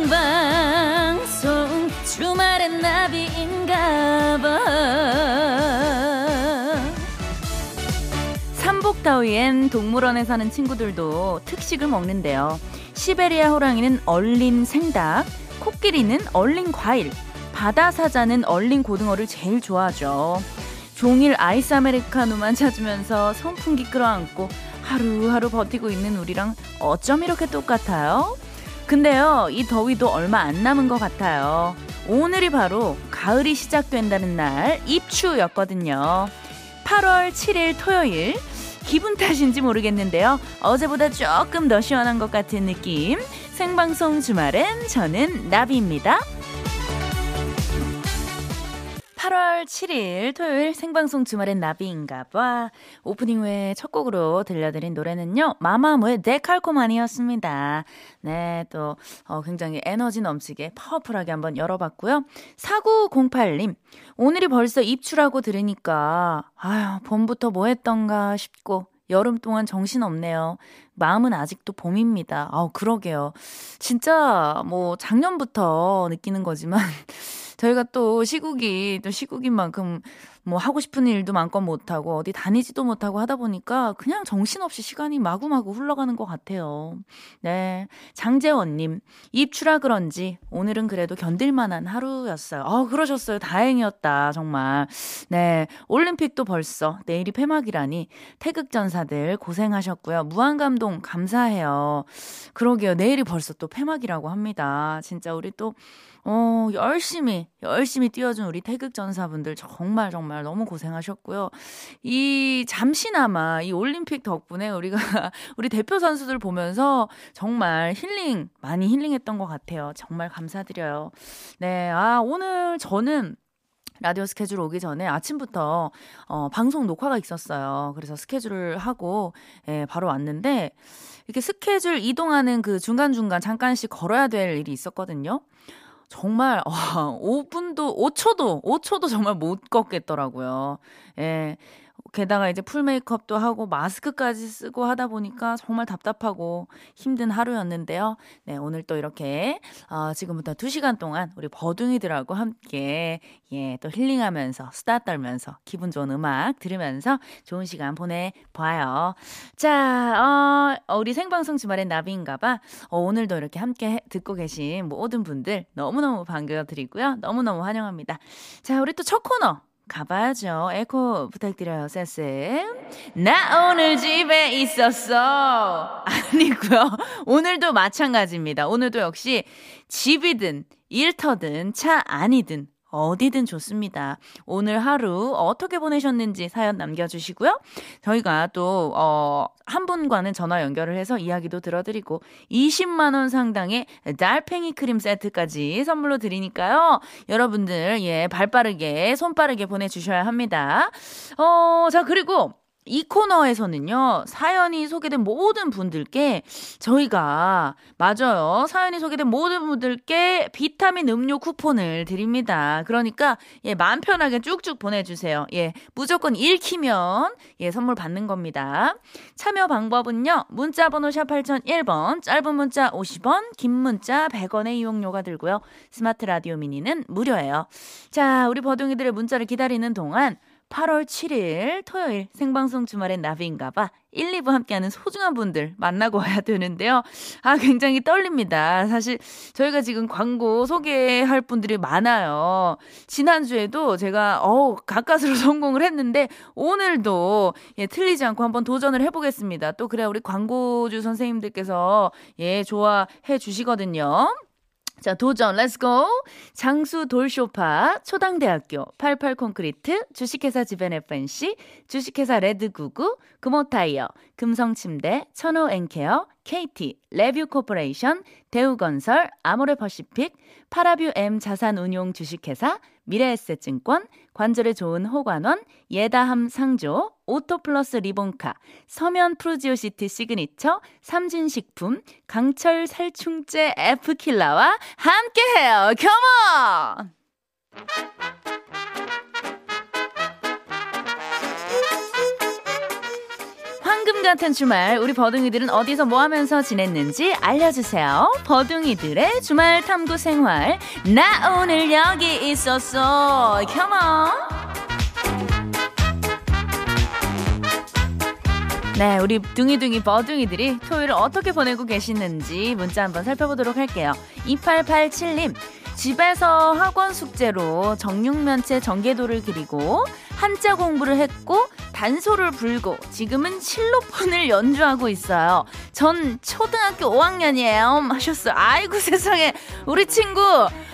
생방송 주말엔 나비인가봐. 삼복더위엔 동물원에 사는 친구들도 특식을 먹는데요. 시베리아 호랑이는 얼린 생닭 코끼리는 얼린 과일 바다 사자는 얼린 고등어를 제일 좋아하죠. 종일 아이스 아메리카노만 찾으면서 선풍기 끌어안고 하루하루 버티고 있는 우리랑 어쩜 이렇게 똑같아요? 근데요, 이 더위도 얼마 안 남은 것 같아요. 오늘이 바로 가을이 시작된다는 날, 입추였거든요. 8월 7일 토요일, 기분 탓인지 모르겠는데요. 어제보다 조금 더 시원한 것 같은 느낌. 생방송 주말엔 저는 나비입니다. 8월 7일 토요일 생방송 주말엔 나비인가 봐 오프닝 외에 첫 곡으로 들려드린 노래는요 마마무의 데칼코마니였습니다. 네, 또 어, 굉장히 에너지 넘치게 파워풀하게 한번 열어봤고요. 4908님 오늘이 벌써 입추라고 들으니까 아휴 봄부터 뭐 했던가 싶고 여름 동안 정신 없네요. 마음은 아직도 봄입니다. 아우 그러게요. 진짜 뭐 작년부터 느끼는 거지만 저희가 또 시국이 또 시국인 만큼 뭐 하고 싶은 일도 마음껏 못하고 어디 다니지도 못하고 하다 보니까 그냥 정신없이 시간이 마구마구 흘러가는 것 같아요. 네. 장재원님, 입추라 그런지 오늘은 그래도 견딜만한 하루였어요. 어, 그러셨어요. 다행이었다. 정말. 네. 올림픽도 벌써 내일이 폐막이라니 태극전사들 고생하셨고요. 무한감동 감사해요. 그러게요. 내일이 벌써 또 폐막이라고 합니다. 진짜 우리 또 어, 열심히, 열심히 뛰어준 우리 태극전사분들 정말 정말 너무 고생하셨고요. 이 잠시나마 이 올림픽 덕분에 우리가, 우리 대표 선수들 보면서 정말 힐링, 많이 힐링했던 것 같아요. 정말 감사드려요. 네, 아, 오늘 저는 라디오 스케줄 오기 전에 아침부터 어, 방송 녹화가 있었어요. 그래서 스케줄을 하고 예, 바로 왔는데 이렇게 스케줄 이동하는 그 중간중간 잠깐씩 걸어야 될 일이 있었거든요. 정말 와, 5분도 5초도 5초도 정말 못 걷겠더라고요. 예. 게다가 이제 풀 메이크업도 하고 마스크까지 쓰고 하다 보니까 정말 답답하고 힘든 하루였는데요. 네, 오늘 또 이렇게 어, 지금부터 2시간 동안 우리 버둥이들하고 함께 예, 또 힐링하면서 수다 떨면서 기분 좋은 음악 들으면서 좋은 시간 보내 봐요. 자, 어, 우리 생방송 주말엔 나비인가 봐. 어, 오늘도 이렇게 함께 듣고 계신 모든 분들 너무너무 반겨드리고요. 너무너무 환영합니다. 자, 우리 또 첫 코너 가봐야죠. 에코 부탁드려요, 쎄쎄. 나 오늘 집에 있었어. 아니고요. 오늘도 마찬가지입니다. 오늘도 역시 집이든 일터든 차 안이든 어디든 좋습니다. 오늘 하루 어떻게 보내셨는지 사연 남겨주시고요. 저희가 또, 어, 한 분과는 전화 연결을 해서 이야기도 들어드리고 20만원 상당의 달팽이 크림 세트까지 선물로 드리니까요. 여러분들, 예, 발 빠르게, 손 빠르게 보내주셔야 합니다. 어, 자, 그리고 이 코너에서는요, 사연이 소개된 모든 분들께 저희가, 맞아요. 사연이 소개된 모든 분들께 비타민 음료 쿠폰을 드립니다. 그러니까, 예, 마음 편하게 쭉쭉 보내주세요. 예, 무조건 읽히면, 예, 선물 받는 겁니다. 참여 방법은요, 문자번호 샵 8001번, 짧은 문자 50원, 긴 문자 100원의 이용료가 들고요. 스마트 라디오 미니는 무료예요. 자, 우리 버둥이들의 문자를 기다리는 동안, 8월 7일 토요일 생방송 주말엔 나비인가봐 1, 2부 함께하는 소중한 분들 만나고 와야 되는데요. 아, 굉장히 떨립니다. 사실 저희가 지금 광고 소개할 분들이 많아요. 지난주에도 제가, 어우, 가까스로 성공을 했는데 오늘도 예, 틀리지 않고 한번 도전을 해보겠습니다. 또 그래야 우리 광고주 선생님들께서 예, 좋아해 주시거든요. 자, 도전, let's go! 장수 돌쇼파, 초당대학교, 88콘크리트, 주식회사 지벤 FNC, 주식회사 레드구구, 금호타이어, 금성침대, 천호엔케어, KT, 레뷰 코퍼레이션, 대우건설, 아모레퍼시픽, 파라뷰 M 자산운용 주식회사, 미래에셋증권, 관절에 좋은 호관원, 예다함 상조, 오토플러스 리본카, 서면 푸르지오시티 시그니처, 삼진식품, 강철 살충제 에프킬라와 함께해요. Come on! 꿈 같은 주말 우리 버둥이들은 어디서 뭐 하면서 지냈는지 알려주세요. 버둥이들의 주말 탐구 생활 나 오늘 여기 있었어. On. 네, 우리 둥이둥이 버둥이들이 토요일을 어떻게 보내고 계시는지 문자 한번 살펴보도록 할게요. 2887님, 집에서 학원 숙제로 정육면체 전개도를 그리고 한자 공부를 했고 단소를 불고 지금은 실로폰을 연주하고 있어요. 전 초등학교 5학년이에요. 하셨어요. 아이고 세상에 우리 친구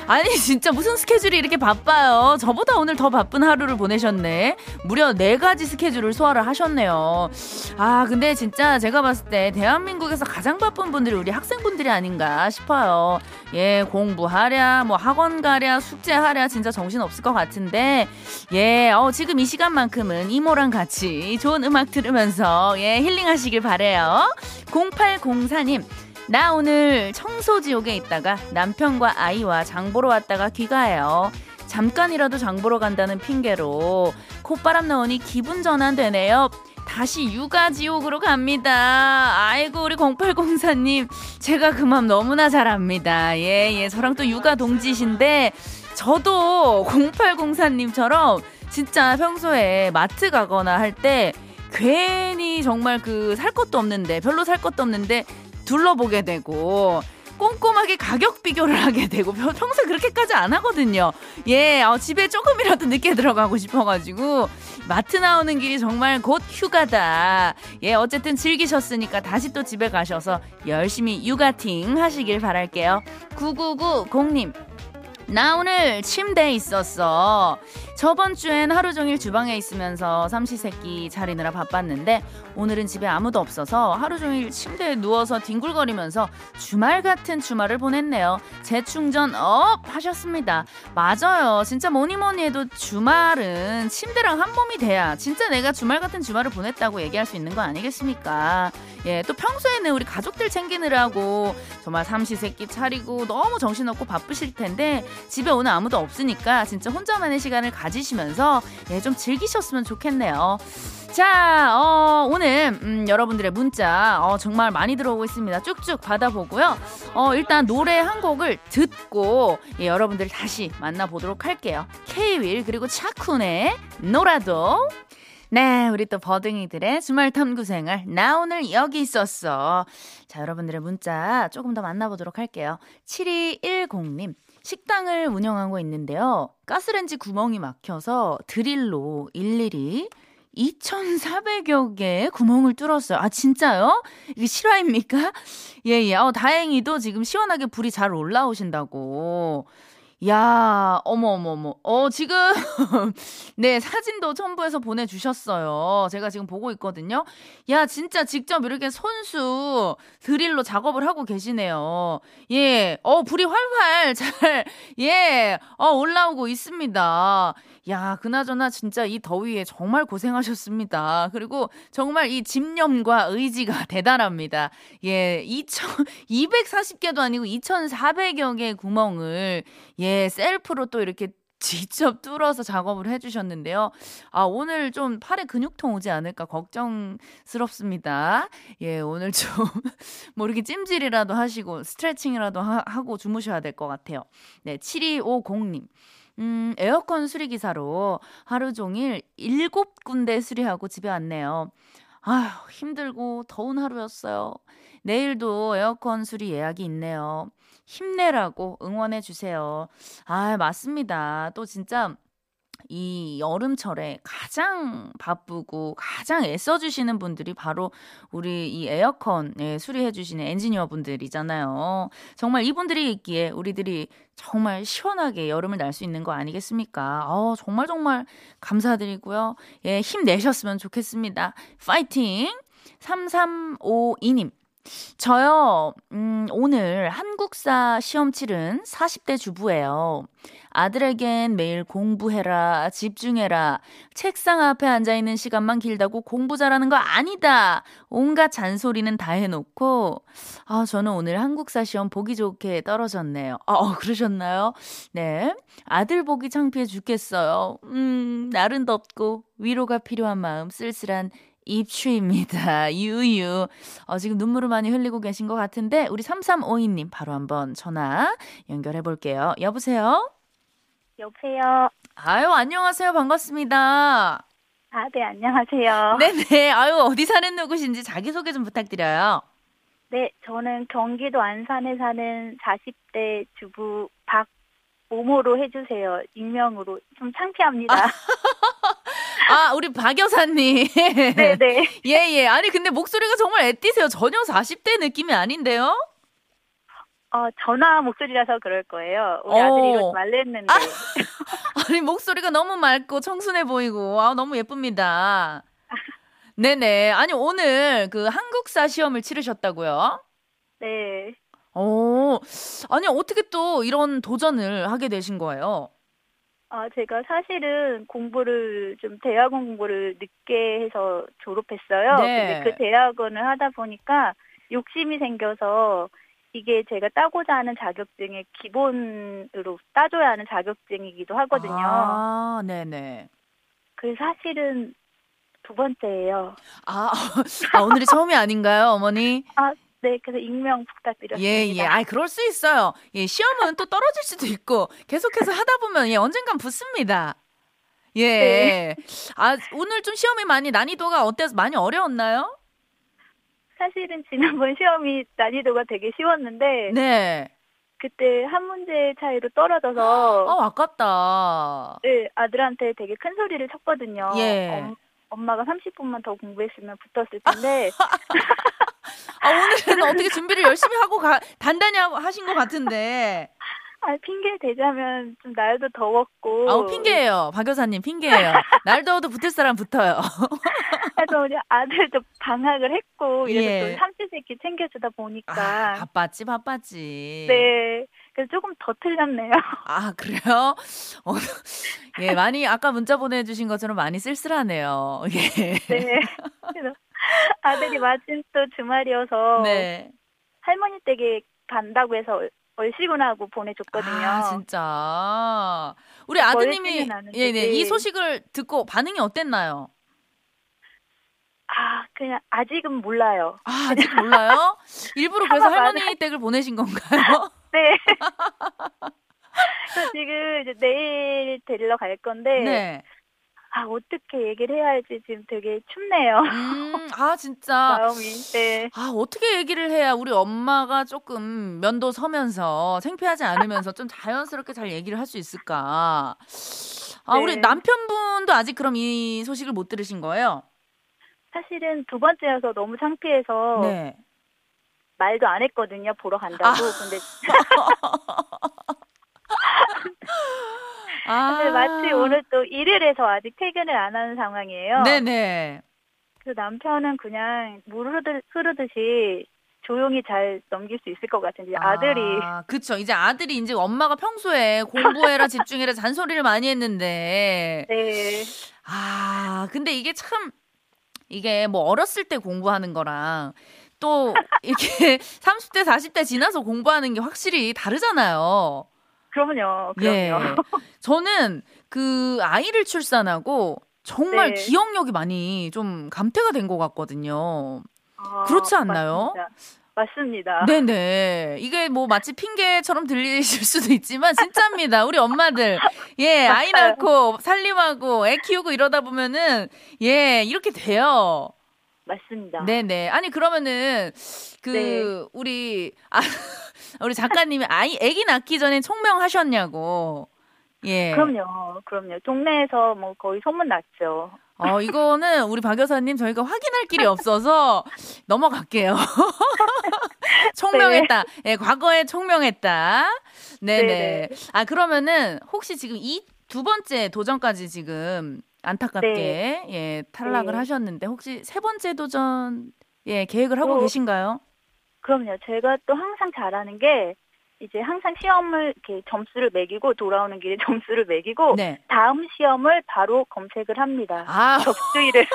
아니 진짜 무슨 스케줄이 이렇게 바빠요. 저보다 오늘 더 바쁜 하루를 보내셨네. 무려 네 가지 스케줄을 소화를 하셨네요. 아 근데 진짜 제가 봤을 때 대한민국에서 가장 바쁜 분들이 우리 학생분들이 아닌가 싶어요. 예 공부하랴 뭐 학원 가랴 숙제하랴 진짜 정신 없을 것 같은데 예 어 지금 이 시간만큼은 이모랑 같이 좋은 음악 들으면서 예 힐링하시길 바래요. 0804님 나 오늘 청소지옥에 있다가 남편과 아이와 장 보러 왔다가 귀가해요. 잠깐이라도 장 보러 간다는 핑계로 콧바람 나오니 기분 전환되네요. 다시 육아 지옥으로 갑니다. 아이고 우리 0804님 제가 그 맘 너무나 잘 압니다. 예, 예. 저랑 또 육아 동지신데 저도 0804님처럼 진짜 평소에 마트 가거나 할 때 괜히 정말 그 살 것도 없는데 별로 살 것도 없는데 둘러보게 되고 꼼꼼하게 가격 비교를 하게 되고 평소에 그렇게까지 안 하거든요. 예, 어, 집에 조금이라도 늦게 들어가고 싶어가지고 마트 나오는 길이 정말 곧 휴가다. 예, 어쨌든 즐기셨으니까 다시 또 집에 가셔서 열심히 육아팅 하시길 바랄게요. 9990님. 나 오늘 침대에 있었어. 저번 주엔 하루 종일 주방에 있으면서 삼시세끼 차리느라 바빴는데 오늘은 집에 아무도 없어서 하루 종일 침대에 누워서 뒹굴거리면서 주말 같은 주말을 보냈네요. 재충전 up 하셨습니다. 맞아요. 진짜 뭐니 뭐니 해도 주말은 침대랑 한 몸이 돼야 진짜 내가 주말 같은 주말을 보냈다고 얘기할 수 있는 거 아니겠습니까? 예, 또 평소에는 우리 가족들 챙기느라고 정말 삼시세끼 차리고 너무 정신없고 바쁘실 텐데 집에 오늘 아무도 없으니까 진짜 혼자만의 시간을 가지시면서 예, 좀 즐기셨으면 좋겠네요. 자, 어, 오늘 음, 여러분들의 문자 어, 정말 많이 들어오고 있습니다. 쭉쭉 받아보고요. 어, 일단 노래 한 곡을 듣고 예, 여러분들 다시 만나보도록 할게요. 케이윌 그리고 차쿤의 노라도 네, 우리 또 버둥이들의 주말 탐구 생활. 나 오늘 여기 있었어. 자, 여러분들의 문자 조금 더 만나보도록 할게요. 7210님. 식당을 운영하고 있는데요. 가스렌지 구멍이 막혀서 드릴로 일일이 2,400여 개의 구멍을 뚫었어요. 아, 진짜요? 이게 실화입니까? 예, 예. 어, 다행히도 지금 시원하게 불이 잘 올라오신다고. 야, 어머, 어머, 어머. 어, 지금, 네, 사진도 첨부해서 보내주셨어요. 제가 지금 보고 있거든요. 야, 진짜 직접 이렇게 손수 드릴로 작업을 하고 계시네요. 예, 어, 불이 활활 잘, 예, 어, 올라오고 있습니다. 야, 그나저나 진짜 이 더위에 정말 고생하셨습니다. 그리고 정말 이 집념과 의지가 대단합니다. 예, 2천, 240개도 아니고 2,400여 개의 구멍을, 예, 셀프로 또 이렇게 직접 뚫어서 작업을 해주셨는데요. 아, 오늘 좀 팔에 근육통 오지 않을까 걱정스럽습니다. 예, 오늘 좀, 뭐 이렇게 찜질이라도 하시고, 스트레칭이라도 하, 고 주무셔야 될 것 같아요. 네, 7250님. 음, 에어컨 수리기사로 하루 종일 일곱 군데 수리하고 집에 왔네요. 아휴, 힘들고 더운 하루였어요. 내일도 에어컨 수리 예약이 있네요. 힘내라고 응원해 주세요. 아, 맞습니다. 또 진짜 이 여름철에 가장 바쁘고 가장 애써주시는 분들이 바로 우리 이 에어컨 예, 수리해주시는 엔지니어 분들이잖아요. 정말 이분들이 있기에 우리들이 정말 시원하게 여름을 날 수 있는 거 아니겠습니까? 어, 정말 정말 감사드리고요. 예, 힘내셨으면 좋겠습니다. 파이팅! 3352님. 저요, 음, 오늘 한국사 시험 치른 40대 주부예요. 아들에겐 매일 공부해라, 집중해라, 책상 앞에 앉아있는 시간만 길다고 공부 잘하는 거 아니다! 온갖 잔소리는 다 해놓고, 아, 저는 오늘 한국사 시험 보기 좋게 떨어졌네요. 아, 어, 그러셨나요? 네. 아들 보기 창피해 죽겠어요. 음, 날은 덥고, 위로가 필요한 마음 쓸쓸한 입추입니다. 유유. 어, 지금 눈물을 많이 흘리고 계신 것 같은데, 우리 3352님 바로 한번 전화 연결해 볼게요. 여보세요? 여보세요? 아유, 안녕하세요. 반갑습니다. 아, 네, 안녕하세요. 네네. 아유, 어디 사는 누구신지 자기소개 좀 부탁드려요. 네, 저는 경기도 안산에 사는 40대 주부 박모모로 해주세요. 익명으로. 좀 창피합니다. 아, 우리 박 여사님. 네네. 예, 예. 아니, 근데 목소리가 정말 애띠세요. 전혀 40대 느낌이 아닌데요? 어, 전화 목소리라서 그럴 거예요. 우리 어. 아들이 이러지 말랬는데. 아 니, 목소리가 너무 맑고 청순해 보이고, 아, 너무 예쁩니다. 네네. 아니, 오늘 그 한국사 시험을 치르셨다고요? 네. 오, 아니, 어떻게 또 이런 도전을 하게 되신 거예요? 아, 제가 사실은 공부를 좀 대학원 공부를 늦게 해서 졸업했어요. 네. 근데 그 대학원을 하다 보니까 욕심이 생겨서 이게 제가 따고자 하는 자격증의 기본으로 따줘야 하는 자격증이기도 하거든요. 아, 네네. 그 사실은 두 번째예요. 아, 아, 오늘이 처음이 아닌가요, 어머니? 아, 네, 그래서 익명 부탁드렸습니다. 예, 예. 아이, 그럴 수 있어요. 예, 시험은 또 떨어질 수도 있고, 계속해서 하다 보면, 예, 언젠간 붙습니다. 예. 네. 아, 오늘 좀 시험이 많이 난이도가 어때서 많이 어려웠나요? 사실은 지난번 시험이 난이도가 되게 쉬웠는데 네. 그때 한 문제 차이로 떨어져서 어, 아깝다. 네, 아들한테 되게 큰 소리를 쳤거든요. 예. 엄, 엄마가 30분만 더 공부했으면 붙었을 텐데 아, 오늘은 어떻게 준비를 열심히 하고 가, 단단히 하신 것 같은데. 아, 핑계 대자면 좀 날도 더웠고 아우, 핑계예요. 박 여사님, 핑계예요. 날 더워도 붙을 사람 붙어요. 그래서 우리 아들도 방학을 했고 이래서 예. 또 삼시세끼 챙겨주다 아, 보니까 바빴지, 바빴지. 네 그래서 조금 더 틀렸네요. 아, 그래요? 어, 예, 많이, 아까 문자 보내주신 것처럼 많이 쓸쓸하네요. 예. 네. 아들이 마침 또 주말이어서 네. 할머니 댁에 간다고 해서 얼- 얼씨구나하고 보내줬거든요. 아, 진짜. 우리 아드님이, 예, 네. 이 네. 소식을 듣고 반응이 어땠나요? 아, 그냥 아직은 몰라요. 아, 아직 몰라요? 일부러 그래서 할머니 댁을 보내신 건가요? 네. 그래서 지금 이제 내일 데리러 갈 건데 네. 아 어떻게 얘기를 해야 할지 지금 되게 춥네요. 음, 아, 진짜. 마음이. 네. 아, 어떻게 얘기를 해야 우리 엄마가 조금 면도 서면서 창피하지 않으면서 좀 자연스럽게 잘 얘기를 할 수 있을까? 아, 우리 네. 남편분도 아직 그럼 이 소식을 못 들으신 거예요? 사실은 두 번째여서 너무 창피해서 네. 말도 안 했거든요. 보러 간다고. 아. 근데 아. 근데 마치 오늘 또 일을 해서 아직 퇴근을 안 하는 상황이에요. 네네. 그 남편은 그냥 물 흐르, 흐르듯이 조용히 잘 넘길 수 있을 것 같은데 아들이 아, 그쵸. 이제 아들이 이제 엄마가 평소에 공부해라, 집중해라, 잔소리를 많이 했는데. 네. 아, 근데 이게 참, 이게 뭐 어렸을 때 공부하는 거랑 또 이렇게 30대, 40대 지나서 공부하는 게 확실히 다르잖아요. 그럼요. 예. 그럼요. 저는 그 아이를 출산하고 정말 네. 기억력이 많이 좀 감퇴가 된 것 같거든요. 아, 그렇지 않나요? 맞습니다. 맞습니다. 네네. 이게 뭐 마치 핑계처럼 들리실 수도 있지만 진짜입니다. 우리 엄마들. 예, 아이. 낳고 살림하고 애 키우고 이러다 보면은 예, 이렇게 돼요. 맞습니다. 네네. 아니 그러면은 그 네. 우리 아 우리 작가님이 아이 아기 낳기 전에 총명하셨냐고. 예. 그럼요. 그럼요. 동네에서 뭐 거의 소문 났죠. 어, 이거는 우리 박 여사님 저희가 확인할 길이 없어서 넘어갈게요. 총명했다. 예, 과거에 총명했다. 네네. 네네. 아, 그러면은 혹시 지금 이 두 번째 도전까지 지금 안타깝게 예, 탈락을 네. 하셨는데 혹시 세 번째 도전 예, 계획을 하고 또- 계신가요? 그럼요. 제가 또 항상 잘하는 게 이제 항상 시험을 이렇게 점수를 매기고 돌아오는 길에 점수를 매기고 네. 다음 시험을 바로 검색을 합니다. 아, 접수일을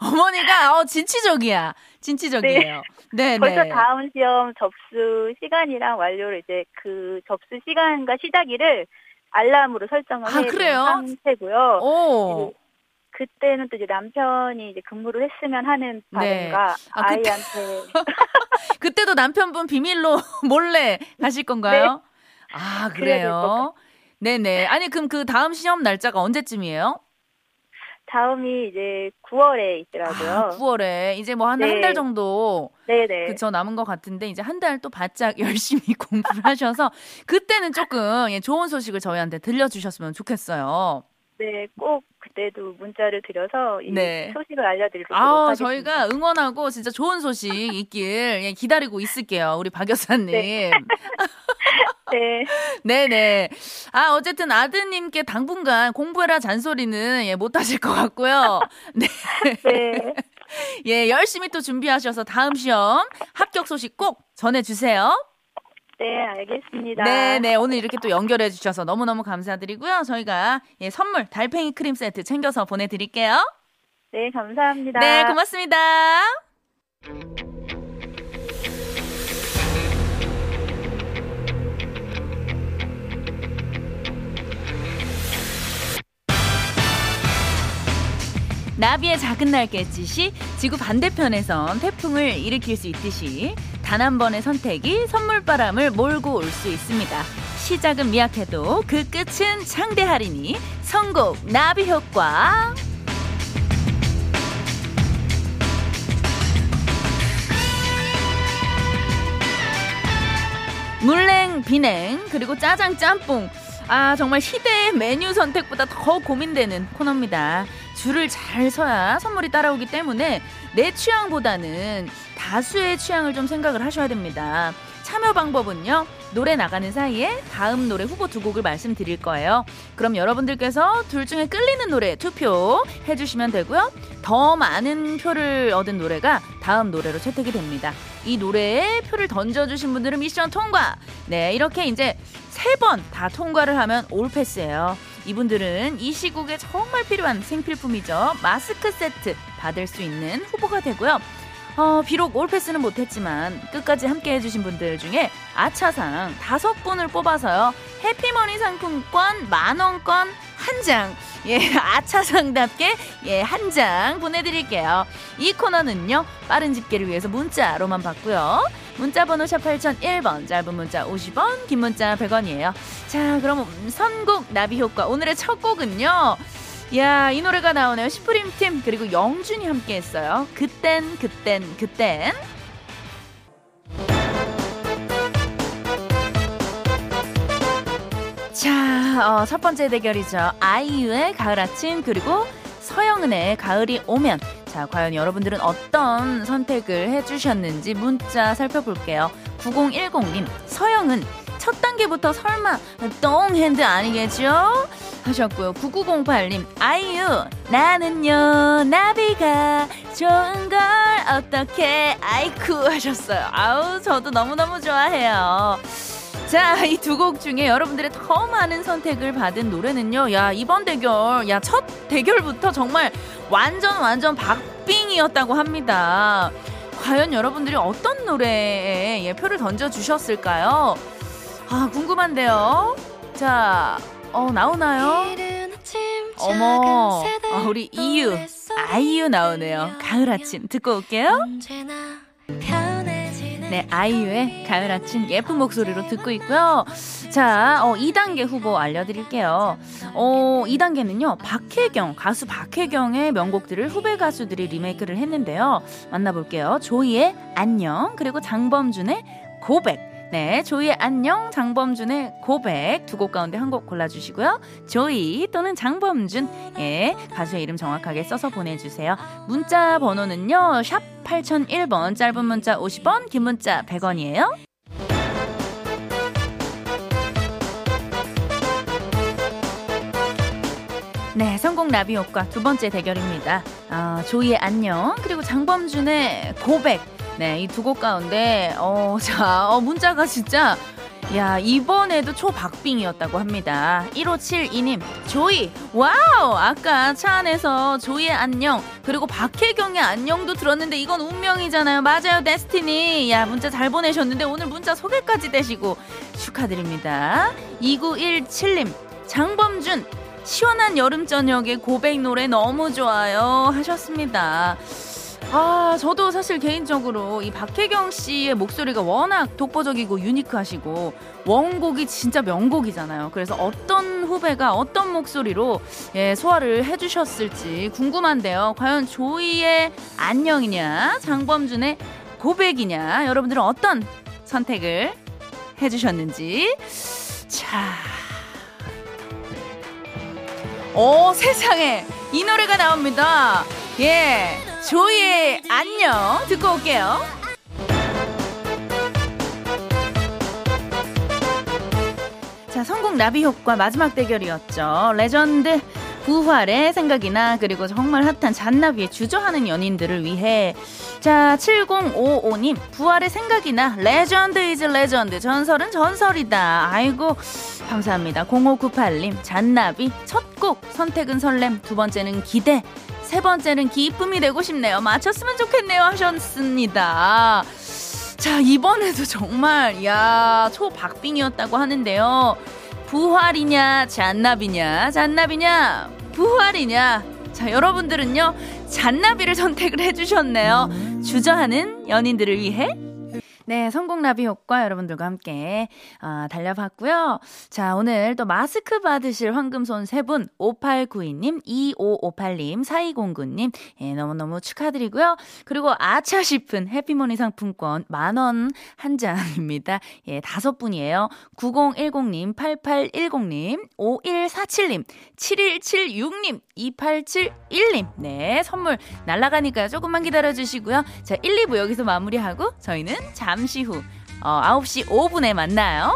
어머니가 어 진취적이야. 진취적이에요. 네, 벌써 네. 다음 시험 접수 시간이랑 완료를 이제 그 접수 시간과 시작일을 알람으로 설정을 아, 해 상태고요. 오. 그때는 또 이제 남편이 이제 근무를 했으면 하는 네. 바람과 아, 그때- 아이한테 그때도 남편분 비밀로 몰래 가실 건가요? 아, 네. 될것 그래요? 네네. 아니, 그럼 그 다음 시험 날짜가 언제쯤이에요? 다음이 이제 9월에 있더라고요. 아, 9월에. 이제 뭐 한한 네. 달 정도 네네. 그쵸 남은 것 같은데 이제 한 달 또 바짝 열심히 공부를 하셔서 그때는 조금 예, 좋은 소식을 저희한테 들려주셨으면 좋겠어요. 네, 꼭 그때도 문자를 드려서 이 네. 소식을 알려드리도록 아 하겠습니다. 저희가 응원하고 진짜 좋은 소식 있길 예, 기다리고 있을게요. 우리 박 여사님. 네. 네, 네네. 아, 어쨌든 아드님께 당분간 공부해라 잔소리는 예, 못 하실 것 같고요. 네. 네, 예, 열심히 또 준비하셔서 다음 시험 합격 소식 꼭 전해주세요. 네, 알겠습니다. 네 네. 오늘 이렇게 또 연결해 주셔서 너무너무 감사드리고요. 저희가 예, 선물 달팽이 크림 세트 챙겨서 보내 드릴게요. 네, 감사합니다. 네, 고맙습니다. 나비의 작은 날갯짓이 지구 반대편에선 태풍을 일으킬 수 있듯이 단 한 번의 선택이 선물바람을 몰고 올 수 있습니다. 시작은 미약해도 그 끝은 창대하리니 선곡 나비 효과. 물냉, 비냉, 그리고 짜장, 짬뽕. 아, 정말 시대의 메뉴 선택보다 더 고민되는 코너입니다. 줄을 잘 서야 선물이 따라오기 때문에 내 취향보다는 다수의 취향을 좀 생각을 하셔야 됩니다. 참여 방법은요. 노래 나가는 사이에 다음 노래 후보 두 곡을 말씀드릴 거예요. 그럼 여러분들께서 둘 중에 끌리는 노래 투표 해주시면 되고요. 더 많은 표를 얻은 노래가 다음 노래로 채택이 됩니다. 이 노래에 표를 던져주신 분들은 미션 통과! 네, 이렇게 이제 세 번 다 통과를 하면 올 패스예요. 이분들은 이 시국에 정말 필요한 생필품이죠. 마스크 세트 받을 수 있는 후보가 되고요. 어, 비록 올패스는 못했지만 끝까지 함께 해주신 분들 중에 아차상 다섯 분을 뽑아서요. 해피머니 상품권 만원권 한 장. 예, 아차상답게 예, 한 장 보내드릴게요. 이 코너는요, 빠른 집계를 위해서 문자로만 받고요. 문자번호 샵 8001번, 짧은 문자 50원, 긴 문자 100원이에요. 자, 그럼 선곡 나비 효과. 오늘의 첫 곡은요. 야, 이 노래가 나오네요. 시프림 팀 그리고 영준이 함께 했어요. 그땐 그땐 그땐. 자, 어, 첫 번째 대결이죠. 아이유의 가을 아침 그리고 서영은의 가을이 오면. 자, 과연 여러분들은 어떤 선택을 해주셨는지 문자 살펴볼게요. 9010님, 서영은 계부터 설마 똥핸드 아니겠죠? 하셨고요. 9908님, 아이유, 나는요, 나비가 좋은 걸 어떻게, 아이쿠 하셨어요. 아우, 저도 너무너무 좋아해요. 자, 이 두 곡 중에 여러분들의 더 많은 선택을 받은 노래는요. 야, 이번 대결, 야, 첫 대결부터 정말 완전 완전 박빙이었다고 합니다. 과연 여러분들이 어떤 노래에 예, 표를 던져주셨을까요? 아, 궁금한데요. 자, 어, 나오나요? 어머, 아, 우리 이유, 아이유 나오네요. 가을 아침 듣고 올게요. 네, 아이유의 가을 아침 예쁜 목소리로 듣고 있고요. 자, 어, 2단계 후보 알려드릴게요. 어, 2단계는요, 박혜경, 가수 박혜경의 명곡들을 후배 가수들이 리메이크를 했는데요. 만나볼게요. 조이의 안녕, 그리고 장범준의 고백. 네, 조이의 안녕, 장범준의 고백 두 곡 가운데 한 곡 골라주시고요. 조이 또는 장범준, 예, 가수의 이름 정확하게 써서 보내주세요. 문자 번호는요, 샵 8001번, 짧은 문자 50원, 긴 문자 100원이에요. 네, 성공 나비 효과 두 번째 대결입니다. 아, 조이의 안녕, 그리고 장범준의 고백. 네, 이 두 곡 가운데, 어, 자, 어, 문자가 진짜, 야, 이번에도 초박빙이었다고 합니다. 1572님, 조이, wow! 아까 차 안에서 조이의 안녕, 그리고 박혜경의 안녕도 들었는데 이건 운명이잖아요. 맞아요, destiny. 야, 문자 잘 보내셨는데 오늘 문자 소개까지 되시고 축하드립니다. 2917님, 장범준, 시원한 여름 저녁에 고백 노래 너무 좋아요 하셨습니다. 아, 저도 사실 개인적으로 이 박혜경 씨의 목소리가 워낙 독보적이고 유니크하시고 원곡이 진짜 명곡이잖아요. 그래서 어떤 후배가 어떤 목소리로 예, 소화를 해주셨을지 궁금한데요. 과연 조이의 안녕이냐, 장범준의 고백이냐, 여러분들은 어떤 선택을 해주셨는지. 자. 오, 세상에! 이 노래가 나옵니다. 예. 조이의 안녕 듣고 올게요. 자, 성공 나비 효과 마지막 대결이었죠. 레전드 부활의 생각이나 그리고 정말 핫한 잔나비에 주저하는 연인들을 위해. 자 7055님 부활의 생각이나 legend is legend. 전설은 전설이다. 아이고 감사합니다. 0598님 잔나비 첫 곡 선택은 설렘. 두 번째는 기대 세 번째는 기쁨이 되고 싶네요. 맞췄으면 좋겠네요. 하셨습니다. 자, 이번에도 정말, 야, 초박빙이었다고 하는데요. 부활이냐, 잔나비냐, 잔나비냐, 부활이냐. 자, 여러분들은요, 잔나비를 선택을 해주셨네요. 주저하는 연인들을 위해 네, 성공 나비 효과 여러분들과 함께 어, 달려봤고요. 자, 오늘 또 마스크 받으실 황금손 세 분, 5892님, 2558님, 4209님, 예, 너무너무 축하드리고요. 그리고 아차 싶은 해피모니 상품권 만원 한 잔입니다. 예, 다섯 분이에요. 9010님, 8810님, 5147님, 7176님, 2871님. 네, 선물 날라가니까요. 조금만 기다려주시고요. 자, 1, 2부 여기서 마무리하고 저희는 잠 잠시 후 어, 9시 5분에 만나요.